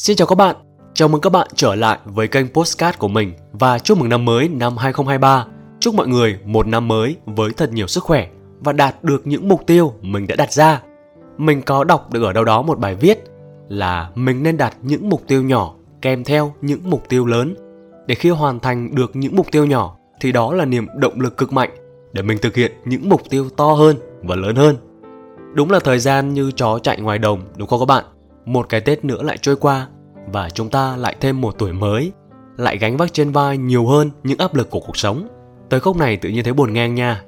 Xin chào các bạn, chào mừng các bạn trở lại với kênh Postcard của mình và chúc mừng năm mới năm 2023. Chúc mọi người một năm mới với thật nhiều sức khỏe và đạt được những mục tiêu mình đã đặt ra. Mình có đọc được ở đâu đó một bài viết là mình nên đặt những mục tiêu nhỏ kèm theo những mục tiêu lớn để khi hoàn thành được những mục tiêu nhỏ thì đó là niềm động lực cực mạnh để mình thực hiện những mục tiêu to hơn và lớn hơn. Đúng là thời gian như chó chạy ngoài đồng đúng không các bạn? Một cái Tết nữa lại trôi qua và chúng ta lại thêm một tuổi mới, lại gánh vác trên vai nhiều hơn những áp lực của cuộc sống. Tới khúc này tự nhiên thấy buồn ngang nha.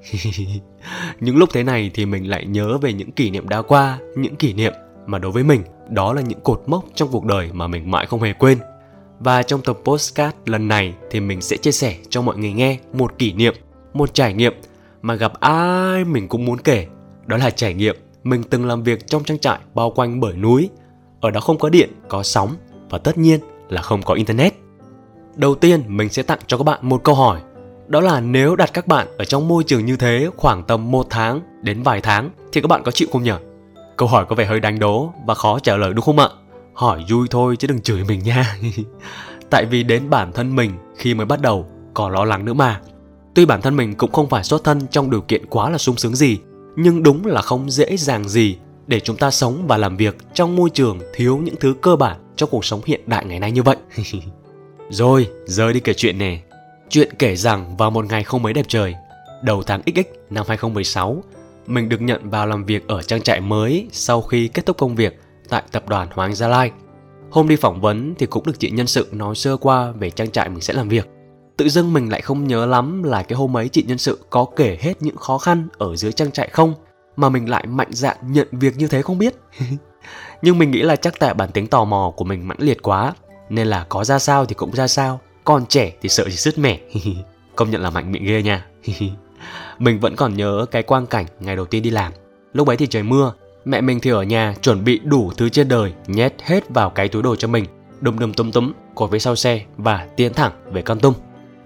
những lúc thế này thì mình lại nhớ về những kỷ niệm đã qua, những kỷ niệm mà đối với mình đó là những cột mốc trong cuộc đời mà mình mãi không hề quên. Và trong tập postcard lần này thì mình sẽ chia sẻ cho mọi người nghe một kỷ niệm, một trải nghiệm mà gặp ai mình cũng muốn kể. Đó là trải nghiệm mình từng làm việc trong trang trại bao quanh bởi núi. Ở đó không có điện, có sóng và tất nhiên là không có internet. Đầu tiên mình sẽ tặng cho các bạn một câu hỏi. Đó là nếu đặt các bạn ở trong môi trường như thế khoảng tầm một tháng đến vài tháng thì các bạn có chịu không nhỉ? Câu hỏi có vẻ hơi đánh đố và khó trả lời đúng không ạ? Hỏi vui thôi chứ đừng chửi mình nha. Tại vì đến bản thân mình khi mới bắt đầu còn lo lắng nữa mà. Tuy bản thân mình cũng không phải xuất thân trong điều kiện quá là sung sướng gì, nhưng đúng là không dễ dàng gì để chúng ta sống và làm việc trong môi trường thiếu những thứ cơ bản cho cuộc sống hiện đại ngày nay như vậy. Rồi, giờ đi kể chuyện nè. Chuyện kể rằng vào một ngày không mấy đẹp trời, đầu tháng XX năm 2016, mình được nhận vào làm việc ở trang trại mới sau khi kết thúc công việc tại tập đoàn Hoàng Gia Lai. Hôm đi phỏng vấn thì cũng được chị nhân sự nói sơ qua về trang trại mình sẽ làm việc. Tự dưng mình lại không nhớ lắm là cái hôm ấy chị nhân sự có kể hết những khó khăn ở dưới trang trại không mà mình lại mạnh dạn nhận việc như thế không biết. Nhưng mình nghĩ là chắc tại bản tính tò mò của mình mãnh liệt quá nên là có ra sao thì cũng ra sao, còn trẻ thì sợ gì sứt mẻ. Công nhận là mạnh miệng ghê nha. mình vẫn còn nhớ cái quang cảnh ngày đầu tiên đi làm. Lúc ấy thì trời mưa, mẹ mình thì ở nhà chuẩn bị đủ thứ trên đời nhét hết vào cái túi đồ cho mình, đùng đùng túm túm cột phía sau xe và tiến thẳng về Con Tum.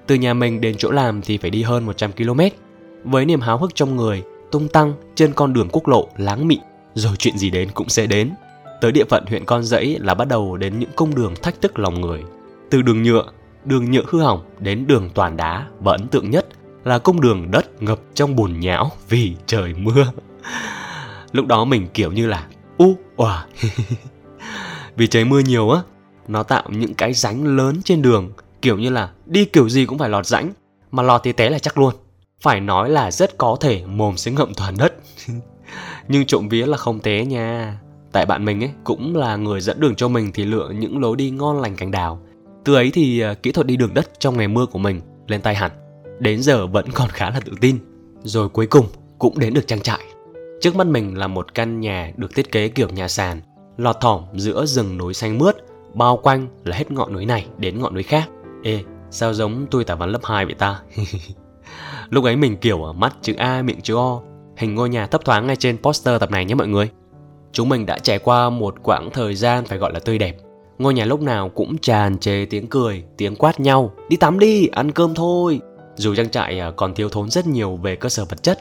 Từ nhà mình đến chỗ làm thì phải đi hơn 100 km. Với niềm háo hức trong người, tung tăng trên con đường quốc lộ láng mịn, rồi chuyện gì đến cũng sẽ đến. Tới địa phận huyện Con Dẫy là bắt đầu đến những cung đường thách thức lòng người. Từ đường nhựa, đường nhựa hư hỏng đến đường toàn đá và ấn tượng nhất là cung đường đất ngập trong bùn nhão vì trời mưa. Lúc đó mình kiểu như là u òa. vì trời mưa nhiều á, nó tạo những cái rãnh lớn trên đường kiểu như là đi kiểu gì cũng phải lọt rãnh mà lọt thì té là chắc luôn phải nói là rất có thể mồm sẽ ngậm toàn đất. Nhưng trộm vía là không té nha. Tại bạn mình ấy cũng là người dẫn đường cho mình thì lựa những lối đi ngon lành cành đào. Từ ấy thì ờ, kỹ thuật đi đường đất trong ngày mưa của mình lên tay hẳn. Đến giờ vẫn còn khá là tự tin. Rồi cuối cùng cũng đến được trang trại. Trước mắt mình là một căn nhà được thiết kế kiểu nhà sàn lọt thỏm giữa rừng núi xanh mướt bao quanh là hết ngọn núi này đến ngọn núi khác. Ê, sao giống tôi tả văn lớp 2 vậy ta? Lúc ấy mình kiểu mắt chữ A miệng chữ O, hình ngôi nhà thấp thoáng ngay trên poster tập này nhé mọi người. Chúng mình đã trải qua một quãng thời gian phải gọi là tươi đẹp. Ngôi nhà lúc nào cũng tràn trề tiếng cười, tiếng quát nhau, đi tắm đi, ăn cơm thôi. Dù trang trại à, còn thiếu thốn rất nhiều về cơ sở vật chất,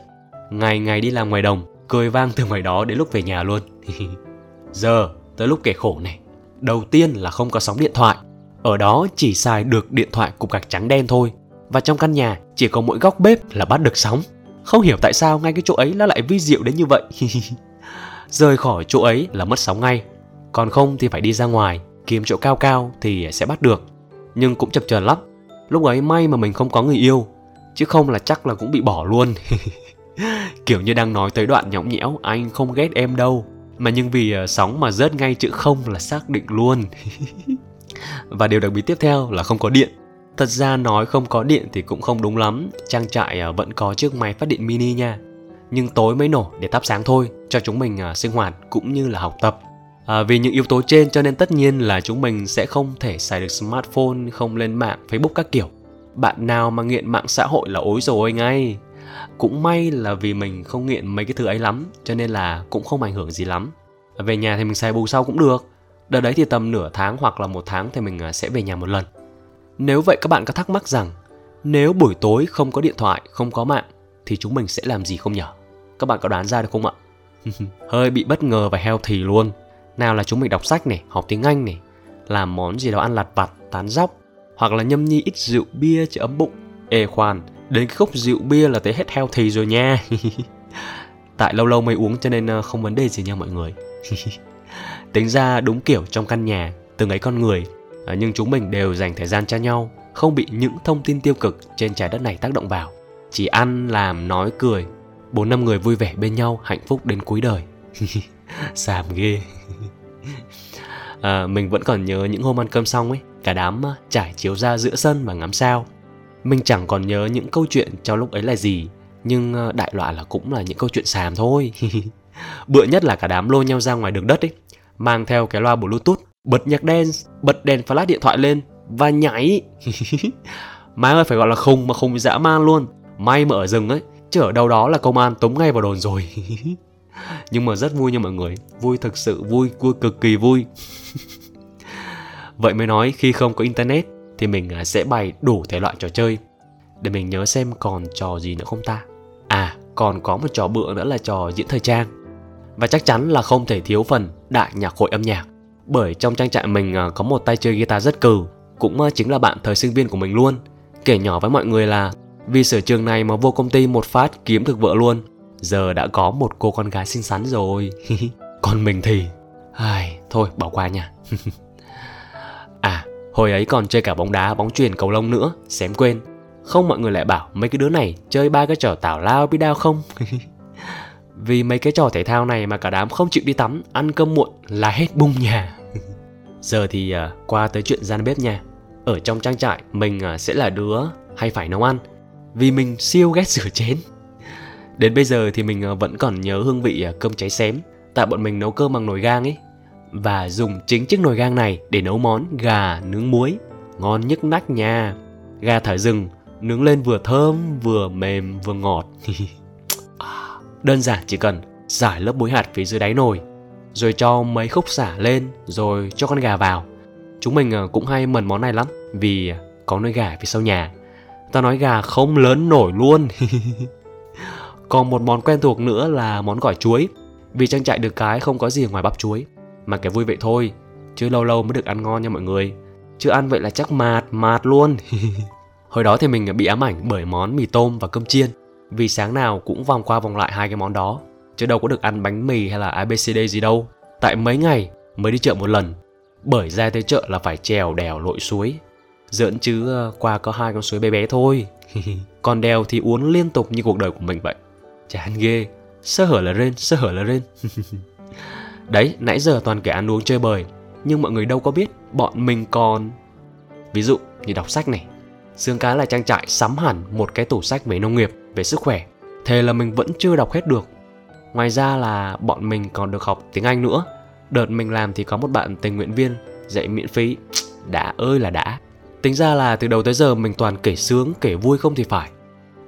ngày ngày đi làm ngoài đồng, cười vang từ ngoài đó đến lúc về nhà luôn. Giờ, tới lúc kể khổ này. Đầu tiên là không có sóng điện thoại, ở đó chỉ xài được điện thoại cục gạch trắng đen thôi và trong căn nhà, chỉ có mỗi góc bếp là bắt được sóng. Không hiểu tại sao ngay cái chỗ ấy nó lại vi diệu đến như vậy. Rời khỏi chỗ ấy là mất sóng ngay. Còn không thì phải đi ra ngoài, Kiếm chỗ cao cao thì sẽ bắt được. Nhưng cũng chập chờn lắm. Lúc ấy may mà mình không có người yêu, Chứ không là chắc là cũng bị bỏ luôn. Kiểu như đang nói tới đoạn nhõng nhẽo, Anh không ghét em đâu. Mà nhưng vì ờ, sóng mà rớt ngay chữ không là xác định luôn. Và điều đặc biệt tiếp theo là không có điện. Thật ra nói không có điện thì cũng không đúng lắm, trang trại à, vẫn có chiếc máy phát điện mini nha. Nhưng tối mới nổ để thắp sáng thôi, cho chúng mình à, sinh hoạt cũng như là học tập. À, vì những yếu tố trên cho nên tất nhiên là chúng mình sẽ không thể xài được smartphone, không lên mạng, Facebook các kiểu. Bạn nào mà nghiện mạng xã hội là ối rồi ngay. Cũng may là vì mình không nghiện mấy cái thứ ấy lắm, cho nên là cũng không ảnh hưởng gì lắm. Về nhà thì mình xài bù sau cũng được Đợt đấy thì tầm nửa tháng hoặc là một tháng thì mình à, sẽ về nhà một lần. Nếu vậy các bạn có thắc mắc rằng nếu buổi tối không có điện thoại, không có mạng thì chúng mình sẽ làm gì không nhở? Các bạn có đoán ra được không ạ? Hơi bị bất ngờ và heo thì luôn. Nào là chúng mình đọc sách này, học tiếng Anh này, làm món gì đó ăn lặt vặt, tán dóc, hoặc là nhâm nhi ít rượu bia cho ấm bụng. Ê khoan, đến cái khúc rượu bia là tới hết heo thì rồi nha. Tại lâu lâu mới uống cho nên ờ, không vấn đề gì nha mọi người. Tính ra đúng kiểu trong căn nhà, từng ấy con người, Ờ, nhưng chúng mình đều dành thời gian cho nhau, không bị những thông tin tiêu cực trên trái đất này tác động vào. Chỉ ăn, làm, nói, cười, bốn năm người vui vẻ bên nhau, hạnh phúc đến cuối đời. Xàm ghê. à, mình vẫn còn nhớ những hôm ăn cơm xong ấy, cả đám ờ, trải chiếu ra giữa sân và ngắm sao. Mình chẳng còn nhớ những câu chuyện trong lúc ấy là gì, nhưng đại loại là cũng là những câu chuyện xàm thôi. Bựa nhất là cả đám lôi nhau ra ngoài đường đất ấy, mang theo cái loa bluetooth, bật nhạc dance, bật đèn flash điện thoại lên và nhảy. Má ơi phải gọi là khùng mà khùng dã man luôn. May mà ở rừng ấy, chứ ở đâu đó là công an tống ngay vào đồn rồi. Nhưng mà rất vui nha mọi người, vui thực sự vui, vui cực kỳ vui. Vậy mới nói khi không có internet thì mình à, sẽ bày đủ thể loại trò chơi. Để mình nhớ xem còn trò gì nữa không ta. À, còn có một trò bựa nữa là trò diễn thời trang. Và chắc chắn là không thể thiếu phần đại nhạc hội âm nhạc. Bởi trong trang trại mình à, có một tay chơi guitar rất cừ, cũng à, chính là bạn thời sinh viên của mình luôn. Kể nhỏ với mọi người là vì sở trường này mà vô công ty một phát kiếm được vợ luôn. Giờ đã có một cô con gái xinh xắn rồi. Còn mình thì... Ai, thôi bỏ qua nha. à, hồi ấy còn chơi cả bóng đá, bóng chuyền, cầu lông nữa, xém quên. Không mọi người lại bảo mấy cái đứa này chơi ba cái trò tảo lao bi đao không? Vì mấy cái trò thể thao này mà cả đám không chịu đi tắm, ăn cơm muộn là hết bung nhà. Giờ thì uh, qua tới chuyện gian bếp nha. Ở trong trang trại mình uh, sẽ là đứa hay phải nấu ăn vì mình siêu ghét rửa chén. Đến bây giờ thì mình uh, vẫn còn nhớ hương vị uh, cơm cháy xém tại bọn mình nấu cơm bằng nồi gang ấy và dùng chính chiếc nồi gang này để nấu món gà nướng muối ngon nhức nách nha gà thả rừng nướng lên vừa thơm vừa mềm vừa ngọt đơn giản chỉ cần giải lớp muối hạt phía dưới đáy nồi, rồi cho mấy khúc xả lên, rồi cho con gà vào. Chúng mình ờ, cũng hay mần món này lắm, vì có nơi gà phía sau nhà. Ta nói gà không lớn nổi luôn. Còn một món quen thuộc nữa là món gỏi chuối. Vì trang trại được cái không có gì ngoài bắp chuối, mà cái vui vậy thôi, chứ lâu lâu mới được ăn ngon nha mọi người. Chứ ăn vậy là chắc mạt mạt luôn. Hồi đó thì mình bị ám ảnh bởi món mì tôm và cơm chiên vì sáng nào cũng vòng qua vòng lại hai cái món đó. Chứ đâu có được ăn bánh mì hay là abcd gì đâu. Tại mấy ngày mới đi chợ một lần, bởi ra tới chợ là phải trèo đèo lội suối. Giỡn chứ ờ, qua có hai con suối bé bé thôi. Còn đèo thì uốn liên tục như cuộc đời của mình vậy. Chán ghê. Sơ hở là rên, sơ hở là rên. Đấy, nãy giờ toàn kể ăn uống chơi bời, nhưng mọi người đâu có biết bọn mình còn. Ví dụ như đọc sách này. Xương cá là trang trại sắm hẳn một cái tủ sách về nông nghiệp về sức khỏe thề là mình vẫn chưa đọc hết được. Ngoài ra là bọn mình còn được học tiếng anh nữa. Đợt mình làm thì có một bạn tình nguyện viên dạy miễn phí. Đã ơi là đã. Tính ra là từ đầu tới giờ mình toàn kể sướng kể vui không thì phải.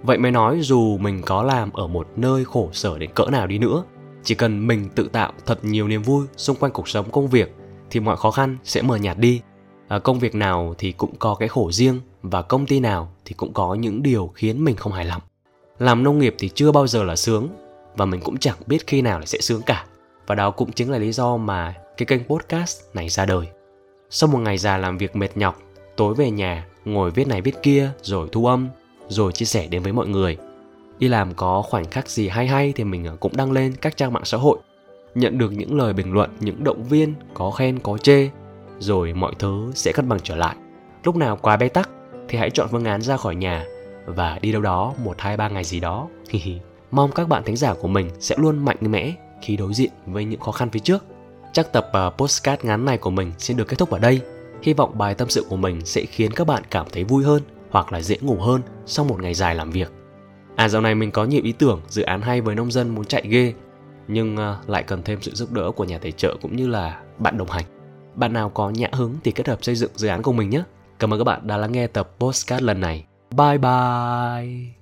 Vậy mới nói dù mình có làm ở một nơi khổ sở đến cỡ nào đi nữa chỉ cần mình tự tạo thật nhiều niềm vui xung quanh cuộc sống công việc thì mọi khó khăn sẽ mờ nhạt đi. À, công việc nào thì cũng có cái khổ riêng và công ty nào thì cũng có những điều khiến mình không hài lòng làm nông nghiệp thì chưa bao giờ là sướng, và mình cũng chẳng biết khi nào là sẽ sướng cả. Và đó cũng chính là lý do mà cái kênh podcast này ra đời. Sau một ngày dài làm việc mệt nhọc, tối về nhà, ngồi viết này viết kia, rồi thu âm, rồi chia sẻ đến với mọi người. Đi làm có khoảnh khắc gì hay hay thì mình à, cũng đăng lên các trang mạng xã hội, nhận được những lời bình luận, những động viên, có khen, có chê, rồi mọi thứ sẽ cân bằng trở lại. Lúc nào quá bế tắc thì hãy chọn phương án ra khỏi nhà và đi đâu đó một hai ba ngày gì đó. Mong các bạn thính giả của mình sẽ luôn mạnh mẽ khi đối diện với những khó khăn phía trước. Chắc tập ờ, uh, postcard ngắn này của mình sẽ được kết thúc ở đây. Hy vọng bài tâm sự của mình sẽ khiến các bạn cảm thấy vui hơn hoặc là dễ ngủ hơn sau một ngày dài làm việc. À dạo này mình có nhiều ý tưởng dự án hay với nông dân muốn chạy ghê nhưng uh, lại cần thêm sự giúp đỡ của nhà tài trợ cũng như là bạn đồng hành. Bạn nào có nhã hứng thì kết hợp xây dựng dự án của mình nhé. Cảm ơn các bạn đã lắng nghe tập postcard lần này. Bye bye!